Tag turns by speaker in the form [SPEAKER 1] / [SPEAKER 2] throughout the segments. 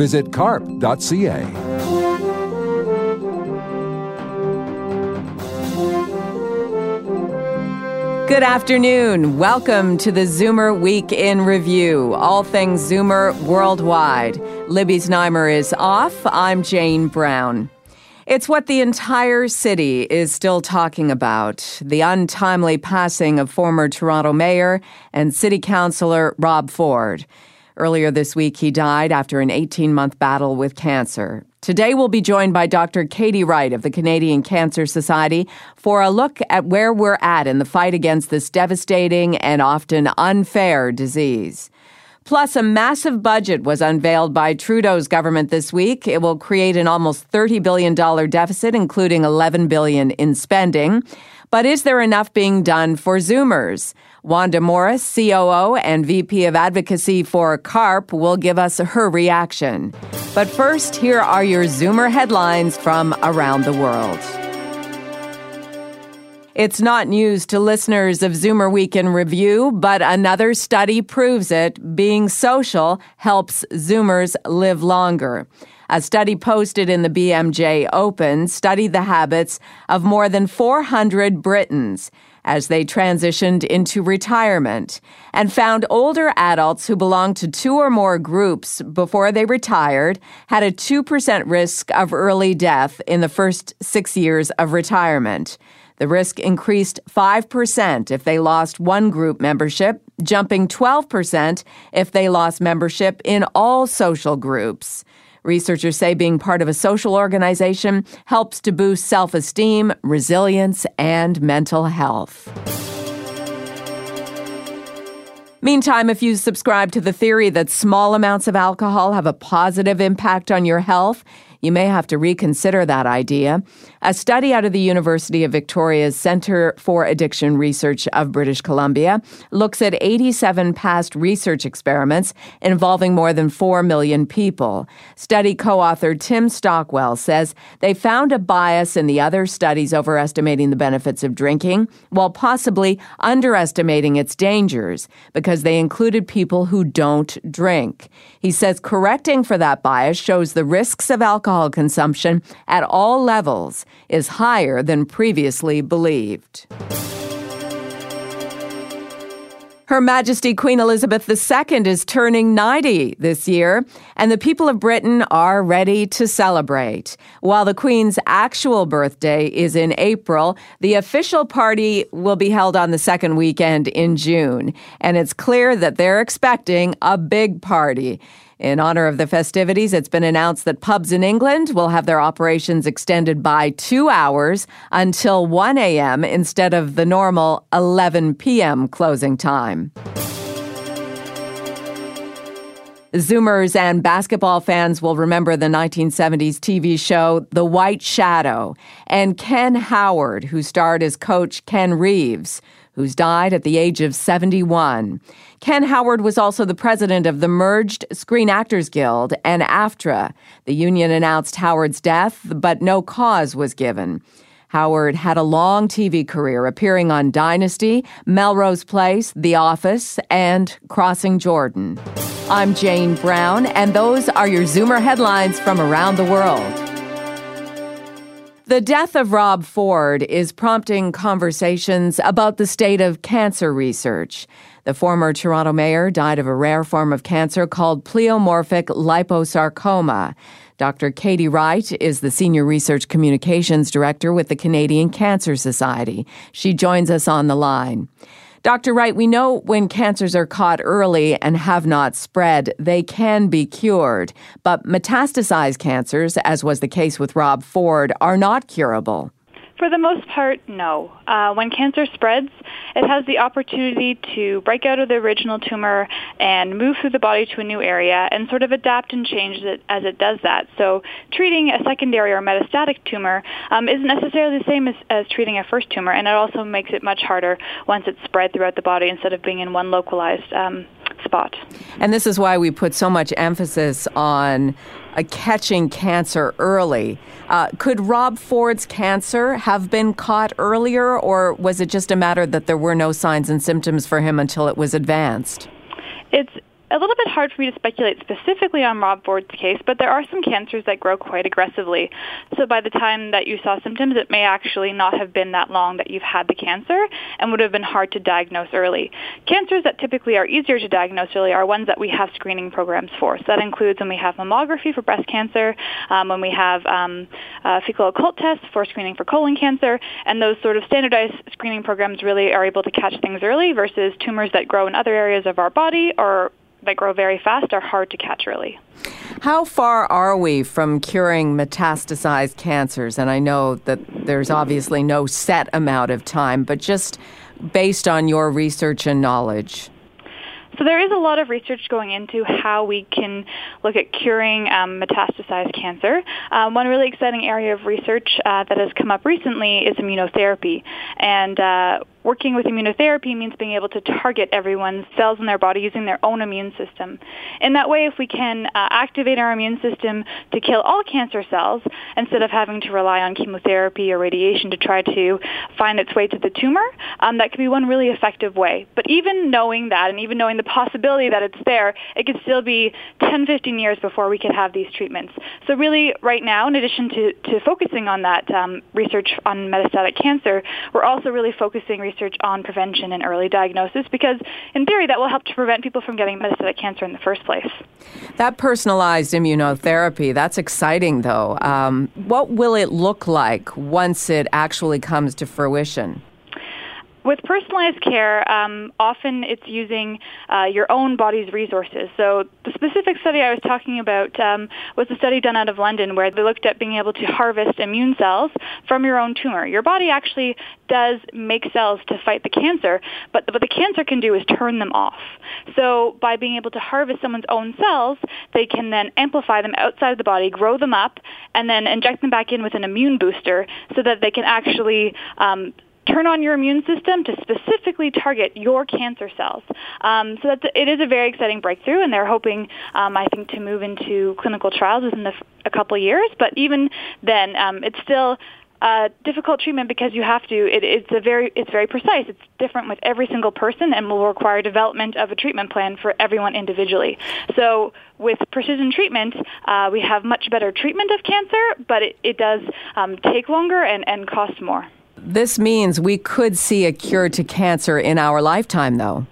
[SPEAKER 1] Visit carp.ca.
[SPEAKER 2] Good afternoon. Welcome to the Zoomer Week in Review. All things Zoomer worldwide. Libby Znaimer is off. I'm Jane Brown. It's what the entire city is still talking about the untimely passing of former Toronto Mayor and City Councillor Rob Ford. Earlier this week, he died after an 18 month battle with cancer. Today, we'll be joined by Dr. Katie Wright of the Canadian Cancer Society for a look at where we're at in the fight against this devastating and often unfair disease. Plus, a massive budget was unveiled by Trudeau's government this week. It will create an almost $30 billion deficit, including 11 billion in spending. But is there enough being done for Zoomers? Wanda Morris, COO and VP of Advocacy for CARP, will give us her reaction. But first, here are your Zoomer headlines from around the world. It's not news to listeners of Zoomer Week in Review, but another study proves it. Being social helps Zoomers live longer. A study posted in the BMJ Open studied the habits of more than 400 Britons as they transitioned into retirement and found older adults who belonged to two or more groups before they retired had a 2% risk of early death in the first six years of retirement. The risk increased 5% if they lost one group membership, jumping 12% if they lost membership in all social groups. Researchers say being part of a social organization helps to boost self esteem, resilience, and mental health. Meantime, if you subscribe to the theory that small amounts of alcohol have a positive impact on your health, you may have to reconsider that idea. A study out of the University of Victoria's Centre for Addiction Research of British Columbia looks at 87 past research experiments involving more than 4 million people. Study co author Tim Stockwell says they found a bias in the other studies overestimating the benefits of drinking while possibly underestimating its dangers because they included people who don't drink. He says correcting for that bias shows the risks of alcohol consumption at all levels is higher than previously believed. Her Majesty Queen Elizabeth II is turning 90 this year, and the people of Britain are ready to celebrate. While the Queen's actual birthday is in April, the official party will be held on the second weekend in June, and it's clear that they're expecting a big party. In honor of the festivities, it's been announced that pubs in England will have their operations extended by two hours until 1 a.m. instead of the normal 11 p.m. closing time. Zoomers and basketball fans will remember the 1970s TV show The White Shadow and Ken Howard, who starred as coach Ken Reeves, who's died at the age of 71. Ken Howard was also the president of the merged Screen Actors Guild and AFTRA. The union announced Howard's death, but no cause was given. Howard had a long TV career appearing on Dynasty, Melrose Place, The Office, and Crossing Jordan. I'm Jane Brown, and those are your Zoomer headlines from around the world. The death of Rob Ford is prompting conversations about the state of cancer research. The former Toronto mayor died of a rare form of cancer called pleomorphic liposarcoma. Dr. Katie Wright is the Senior Research Communications Director with the Canadian Cancer Society. She joins us on the line. Dr. Wright, we know when cancers are caught early and have not spread, they can be cured. But metastasized cancers, as was the case with Rob Ford, are not curable.
[SPEAKER 3] For the most part, no. Uh, when cancer spreads, it has the opportunity to break out of the original tumor and move through the body to a new area and sort of adapt and change it as it does that. So treating a secondary or metastatic tumor um, isn't necessarily the same as, as treating a first tumor, and it also makes it much harder once it's spread throughout the body instead of being in one localized um, spot.
[SPEAKER 2] And this is why we put so much emphasis on uh, catching cancer early. Uh, could Rob Ford's cancer have been caught earlier, or was it just a matter that there were no signs and symptoms for him until it was advanced?
[SPEAKER 3] It's a little bit hard for me to speculate specifically on Rob Ford's case, but there are some cancers that grow quite aggressively. So by the time that you saw symptoms, it may actually not have been that long that you've had the cancer and would have been hard to diagnose early. Cancers that typically are easier to diagnose early are ones that we have screening programs for. So that includes when we have mammography for breast cancer, um, when we have um, uh, fecal occult tests for screening for colon cancer, and those sort of standardized screening programs really are able to catch things early versus tumors that grow in other areas of our body or that grow very fast are hard to catch early.
[SPEAKER 2] How far are we from curing metastasized cancers? And I know that there's obviously no set amount of time, but just based on your research and knowledge.
[SPEAKER 3] So there is a lot of research going into how we can look at curing um, metastasized cancer. Um, one really exciting area of research uh, that has come up recently is immunotherapy, and uh, working with immunotherapy means being able to target everyone's cells in their body using their own immune system. In that way, if we can uh, activate our immune system to kill all cancer cells instead of having to rely on chemotherapy or radiation to try to find its way to the tumor, um, that could be one really effective way. But even knowing that and even knowing the possibility that it's there, it could still be 10, 15 years before we could have these treatments. So really, right now, in addition to, to focusing on that um, research on metastatic cancer, we're also really focusing research on prevention and early diagnosis because, in theory, that will help to prevent people from getting metastatic cancer in the first place.
[SPEAKER 2] That personalized immunotherapy, that's exciting though. Um, what will it look like once it actually comes to fruition?
[SPEAKER 3] With personalized care, um, often it's using uh, your own body's resources. So the specific study I was talking about um, was a study done out of London where they looked at being able to harvest immune cells from your own tumor. Your body actually does make cells to fight the cancer, but what the cancer can do is turn them off. So by being able to harvest someone's own cells, they can then amplify them outside of the body, grow them up, and then inject them back in with an immune booster so that they can actually um, turn on your immune system to specifically target your cancer cells. Um, so that's, it is a very exciting breakthrough, and they're hoping, um, I think, to move into clinical trials within the, a couple years. But even then, um, it's still a difficult treatment because you have to. It, it's a very it's very precise. It's different with every single person, and will require development of a treatment plan for everyone individually. So with precision treatment, uh, we have much better treatment of cancer, but it, it does um, take longer and, and cost more.
[SPEAKER 2] This means we could see a cure to cancer in our lifetime, though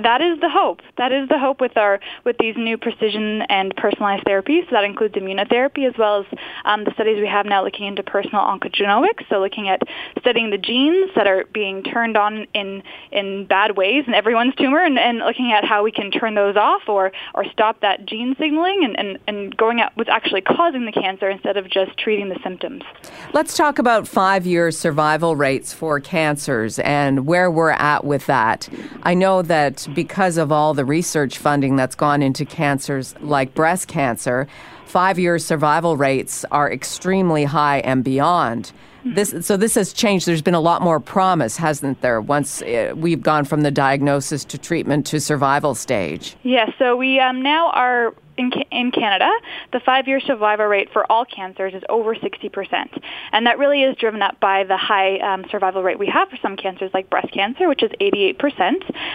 [SPEAKER 3] that is the hope. That is the hope with our with these new precision and personalized therapies. So that includes immunotherapy as well as um, the studies we have now looking into personal oncogenomics. So looking at studying the genes that are being turned on in in bad ways in everyone's tumor, and, and looking at how we can turn those off or or stop that gene signaling, and, and, and going at what's actually causing the cancer instead of just treating the symptoms.
[SPEAKER 2] Let's talk about five year survival rates for cancers and where we're at with that. I know that because of all the research funding that's gone into cancers like breast cancer, five year survival rates are extremely high and beyond. This, so this has changed. There's been a lot more promise, hasn't there? Once uh, we've gone from the diagnosis to treatment to survival stage.
[SPEAKER 3] Yes. So we um, now are in, in Canada, the five-year survival rate for all cancers is over 60%. And that really is driven up by the high um, survival rate we have for some cancers like breast cancer, which is 88%,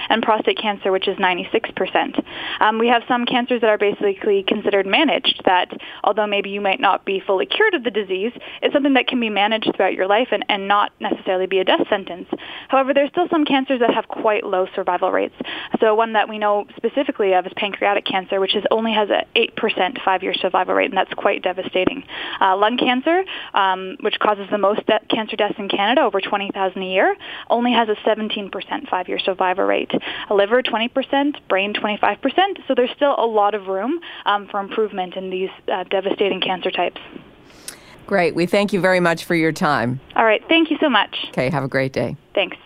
[SPEAKER 3] and prostate cancer, which is 96%. Um, we have some cancers that are basically considered managed, that although maybe you might not be fully cured of the disease, it's something that can be managed throughout your life and, and not necessarily be a death sentence. However, there's still some cancers that have quite low survival rates. So one that we know specifically of is pancreatic cancer, which is only has has an 8% five-year survival rate, and that's quite devastating. Uh, lung cancer, um, which causes the most de- cancer deaths in Canada, over 20,000 a year, only has a 17% five-year survival rate. A liver, 20%, brain, 25%. So there's still a lot of room um, for improvement in these uh, devastating cancer types.
[SPEAKER 2] Great. We thank you very much for your time.
[SPEAKER 3] All right. Thank you so much.
[SPEAKER 2] Okay, have a great day.
[SPEAKER 3] Thanks.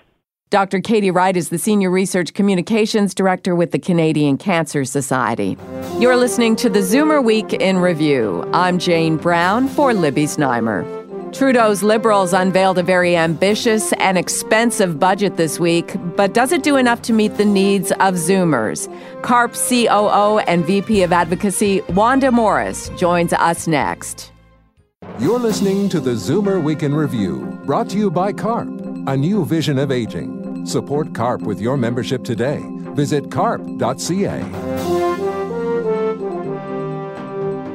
[SPEAKER 2] Dr. Katie Wright is the Senior Research Communications Director with the Canadian Cancer Society. You're listening to the Zoomer Week in Review. I'm Jane Brown for Libby Znaimer. Trudeau's Liberals unveiled a very ambitious and expensive budget this week, but does it do enough to meet the needs of Zoomers? CARP COO and VP of Advocacy, Wanda Morris, joins us next.
[SPEAKER 1] You're listening to the Zoomer Week in Review, brought to you by CARP, a new vision of aging. Support CARP with your membership today. Visit carp.ca.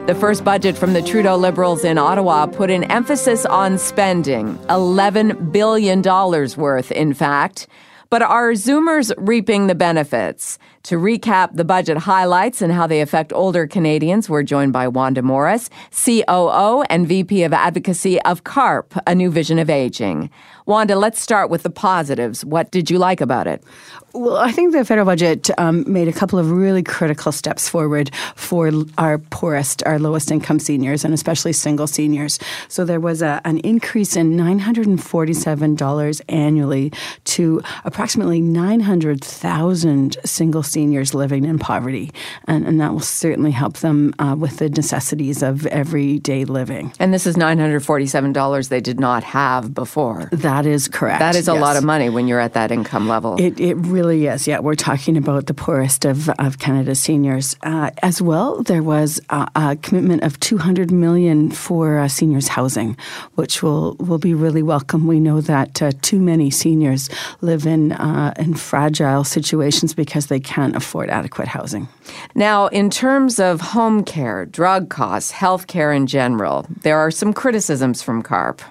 [SPEAKER 2] The first budget from the Trudeau Liberals in Ottawa put an emphasis on spending, $11 billion worth, in fact. But are Zoomers reaping the benefits? To recap the budget highlights and how they affect older Canadians, we're joined by Wanda Morris, COO and VP of Advocacy of CARP, a new vision of aging. Wanda, let's start with the positives. What did you like about it?
[SPEAKER 4] Well, I think the federal budget um, made a couple of really critical steps forward for our poorest, our lowest income seniors, and especially single seniors. So there was a, an increase in $947 annually to approximately 900,000 single seniors living in poverty. And, and that will certainly help them uh, with the necessities of everyday living.
[SPEAKER 2] And this is $947 they did not have before.
[SPEAKER 4] That is correct.
[SPEAKER 2] That is a
[SPEAKER 4] yes.
[SPEAKER 2] lot of money when you're at that income level.
[SPEAKER 4] It, it really is. Yeah, we're talking about the poorest of, of Canada's seniors. Uh, as well, there was a, a, commitment of 200 million for uh, seniors housing, which will, will be really welcome. We know that uh, too many seniors live in, uh, in fragile situations because they can't afford adequate housing.
[SPEAKER 2] Now, in terms of home care, drug costs, health care in general, there are some criticisms from CARP.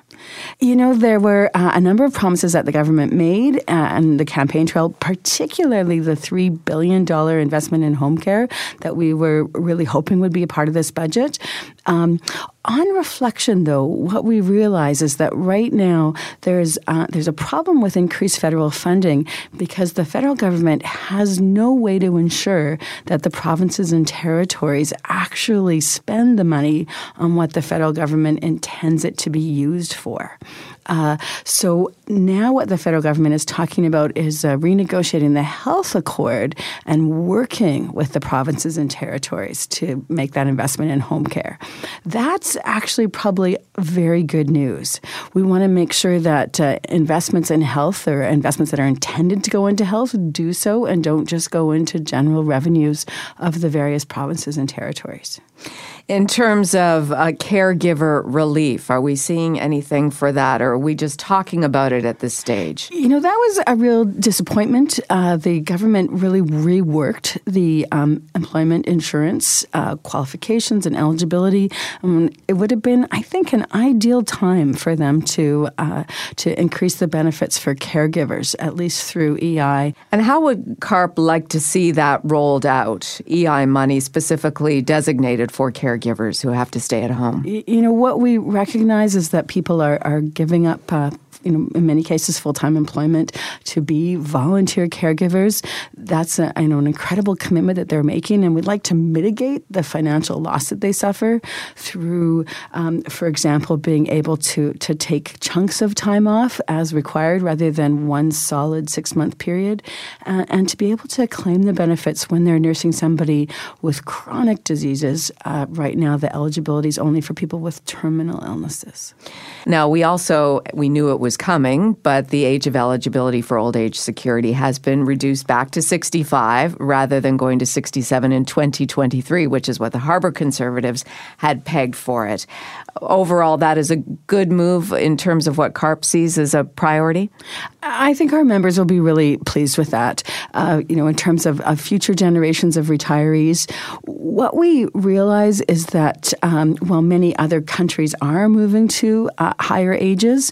[SPEAKER 4] You know, there were uh, a number of promises that the government made uh, and the campaign trail, particularly the $3 billion investment in home care that we were really hoping would be a part of this budget. Um, on reflection, though, what we realize is that right now there's uh, there's a problem with increased federal funding because the federal government has no way to ensure that the provinces and territories actually spend the money on what the federal government intends it to be used for power uh, so now what the federal government is talking about is uh, renegotiating the health accord and working with the provinces and territories to make that investment in home care. That's actually probably very good news. We want to make sure that uh, investments in health or investments that are intended to go into health do so and don't just go into general revenues of the various provinces and territories.
[SPEAKER 2] In terms of uh, caregiver relief, are we seeing anything for that, or are we just talking about it at this stage?
[SPEAKER 4] You know, that was a real disappointment. Uh, the government really reworked the um, employment insurance uh, qualifications and eligibility. Um, it would have been, I think, an ideal time for them to uh, to increase the benefits for caregivers, at least through EI.
[SPEAKER 2] And how would CARP like to see that rolled out? EI money specifically designated for caregivers caregivers who have to stay at home?
[SPEAKER 4] You know, what we recognize is that people are, are giving up uh, you know, in many cases, full time employment to be volunteer caregivers. That's a, you know an incredible commitment that they're making, and we'd like to mitigate the financial loss that they suffer through, um, for example, being able to to take chunks of time off as required rather than one solid six month period, uh, and to be able to claim the benefits when they're nursing somebody with chronic diseases. Uh, right now, the eligibility is only for people with terminal illnesses.
[SPEAKER 2] Now, we also we knew it was coming, but the age of eligibility for old age security has been reduced back to 65 rather than going to 67 in 2023, which is what the Harper Conservatives had pegged for it. Overall, that is a good move in terms of what CARP sees as a priority.
[SPEAKER 4] I think our members will be really pleased with that. Uh, you know, in terms of, of, future generations of retirees, what we realize is that um, while many other countries are moving to uh, higher ages,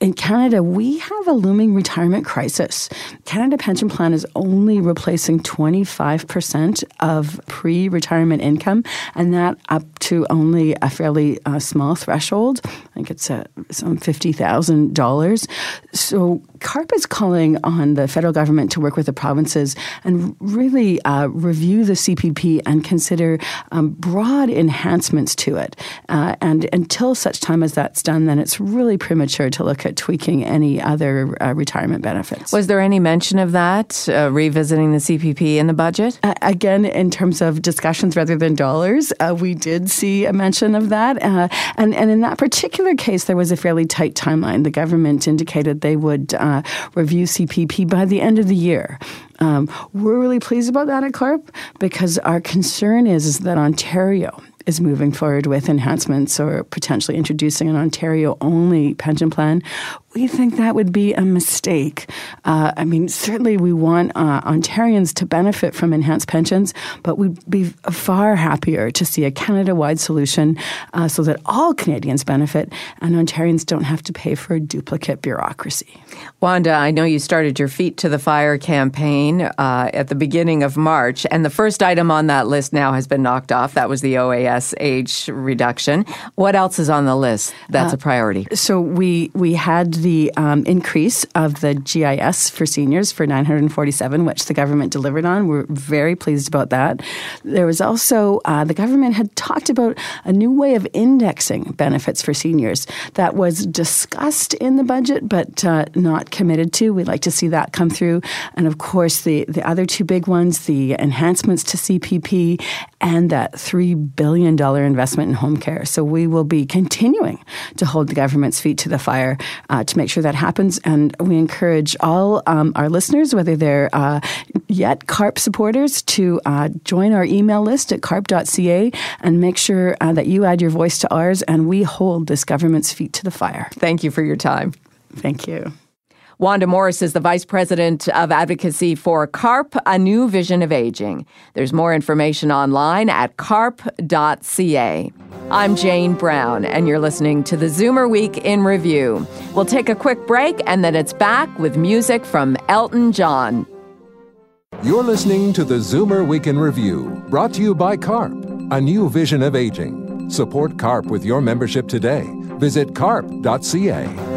[SPEAKER 4] in Canada, we have a looming retirement crisis. Canada Pension Plan is only replacing 25% of pre retirement income, and that up to only a fairly uh, small threshold. I think it's uh, some $50,000. So CARP is calling on the federal government to work with the provinces and really uh, review the CPP and consider um, broad enhancements to it. Uh, and until such time as that's done, then it's really premature to look at tweaking any other uh, retirement benefits.
[SPEAKER 2] Was there any mention of that, uh, revisiting the CPP in the budget?
[SPEAKER 4] again, in terms of discussions rather than dollars, uh, we did see a mention of that. Uh, and, and in that particular case, there was a fairly tight timeline. The government indicated they would uh, review CPP by the end of the year. Um, we're really pleased about that at CARP because our concern is, is that Ontario is moving forward with enhancements or potentially introducing an Ontario only pension plan, we think that would be a mistake. Uh, I mean, certainly we want uh, Ontarians to benefit from enhanced pensions, but we'd be far happier to see a Canada wide solution uh, so that all Canadians benefit and Ontarians don't have to pay for a duplicate bureaucracy.
[SPEAKER 2] Wanda, I know you started your Feet to the Fire campaign uh, at the beginning of March, and the first item on that list now has been knocked off. That was the OAS age reduction. What else is on the list that's a uh, priority?
[SPEAKER 4] So we, we had the um, increase of the GIS for seniors for 947, which the government delivered on. We're very pleased about that. There was also, uh, the government had talked about a new way of indexing benefits for seniors that was discussed in the budget but uh, not committed to. We'd like to see that come through. And of course, the, the other two big ones, the enhancements to CPP and that $3 billion investment in home care. So we will be continuing to hold the government's feet to the fire uh, to make sure that happens. And we encourage all um, our listeners, whether they're uh, yet CARP supporters, to uh, join our email list at carp.ca and make sure uh, that you add your voice to ours and we hold this government's feet to the fire.
[SPEAKER 2] Thank you for your time.
[SPEAKER 4] Thank you.
[SPEAKER 2] Wanda Morris is the Vice President of Advocacy for CARP, a new vision of aging. There's more information online at carp.ca. I'm Jane Brown, and you're listening to the Zoomer Week in Review. We'll take a quick break, and then it's back with music from Elton John.
[SPEAKER 1] You're listening to the Zoomer Week in Review, brought to you by CARP, a new vision of aging. Support CARP with your membership today. Visit carp.ca.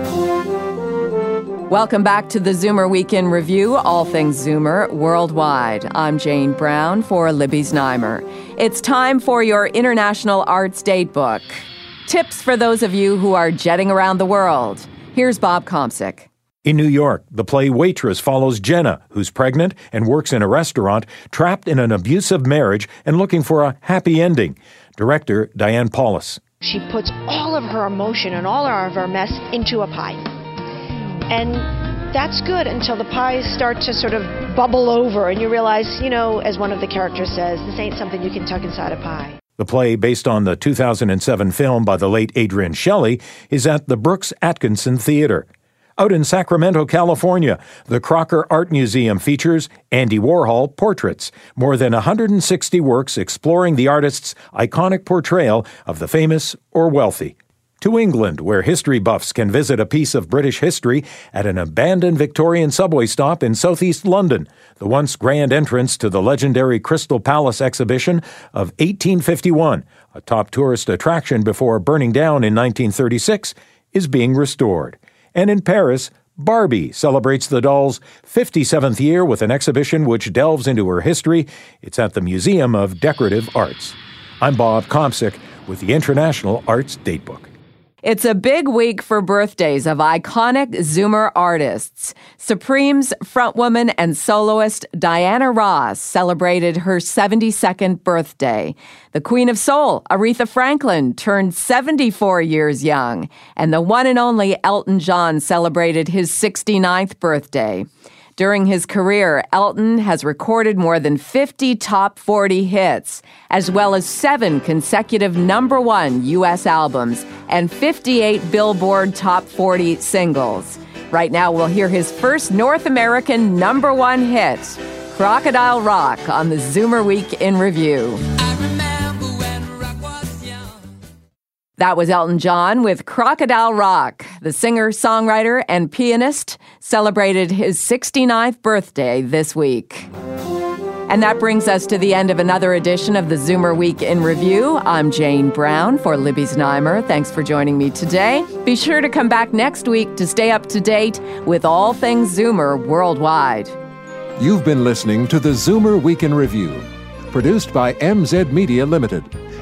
[SPEAKER 2] Welcome back to the Zoomer Week in Review, all things Zoomer worldwide. I'm Jane Brown for Libby's Znaimer. It's time for your International Arts Datebook. Tips for those of you who are jetting around the world. Here's Bob Komsic.
[SPEAKER 5] In New York, the play Waitress follows Jenna, who's pregnant and works in a restaurant, trapped in an abusive marriage and looking for a happy ending. Director Diane Paulus.
[SPEAKER 6] She puts all of her emotion and all of her mess into a pie. And that's good until the pies start to sort of bubble over and you realize, you know, as one of the characters says, this ain't something you can tuck inside a pie.
[SPEAKER 5] The play, based on the 2007 film by the late Adrienne Shelly, is at the Brooks Atkinson Theater. Out in Sacramento, California, the Crocker Art Museum features Andy Warhol portraits, more than 160 works exploring the artist's iconic portrayal of the famous or wealthy to England, where history buffs can visit a piece of British history at an abandoned Victorian subway stop in southeast London, the once grand entrance to the legendary Crystal Palace exhibition of 1851, a top tourist attraction before burning down in 1936, is being restored. And in Paris, Barbie celebrates the doll's 57th year with an exhibition which delves into her history. It's at the Museum of Decorative Arts. I'm Bob Komsic with the International Arts Datebook.
[SPEAKER 2] It's a big week for birthdays of iconic Zoomer artists. Supreme's frontwoman and soloist Diana Ross celebrated her 72nd birthday. The Queen of Soul, Aretha Franklin, turned 74 years young. And the one and only Elton John celebrated his 69th birthday. During his career, Elton has recorded more than 50 top 40 hits, as well as seven consecutive number one U.S. albums and 58 Billboard top 40 singles. Right now, we'll hear his first North American number one hit, Crocodile Rock, on the Zoomer Week in Review. That was Elton John with Crocodile Rock. The singer, songwriter, and pianist celebrated his 69th birthday this week. And that brings us to the end of another edition of the Zoomer Week in Review. I'm Jane Brown for Libby's Znaimer. Thanks for joining me today. Be sure to come back next week to stay up to date with all things Zoomer worldwide.
[SPEAKER 1] You've been listening to the Zoomer Week in Review, produced by MZ Media Limited.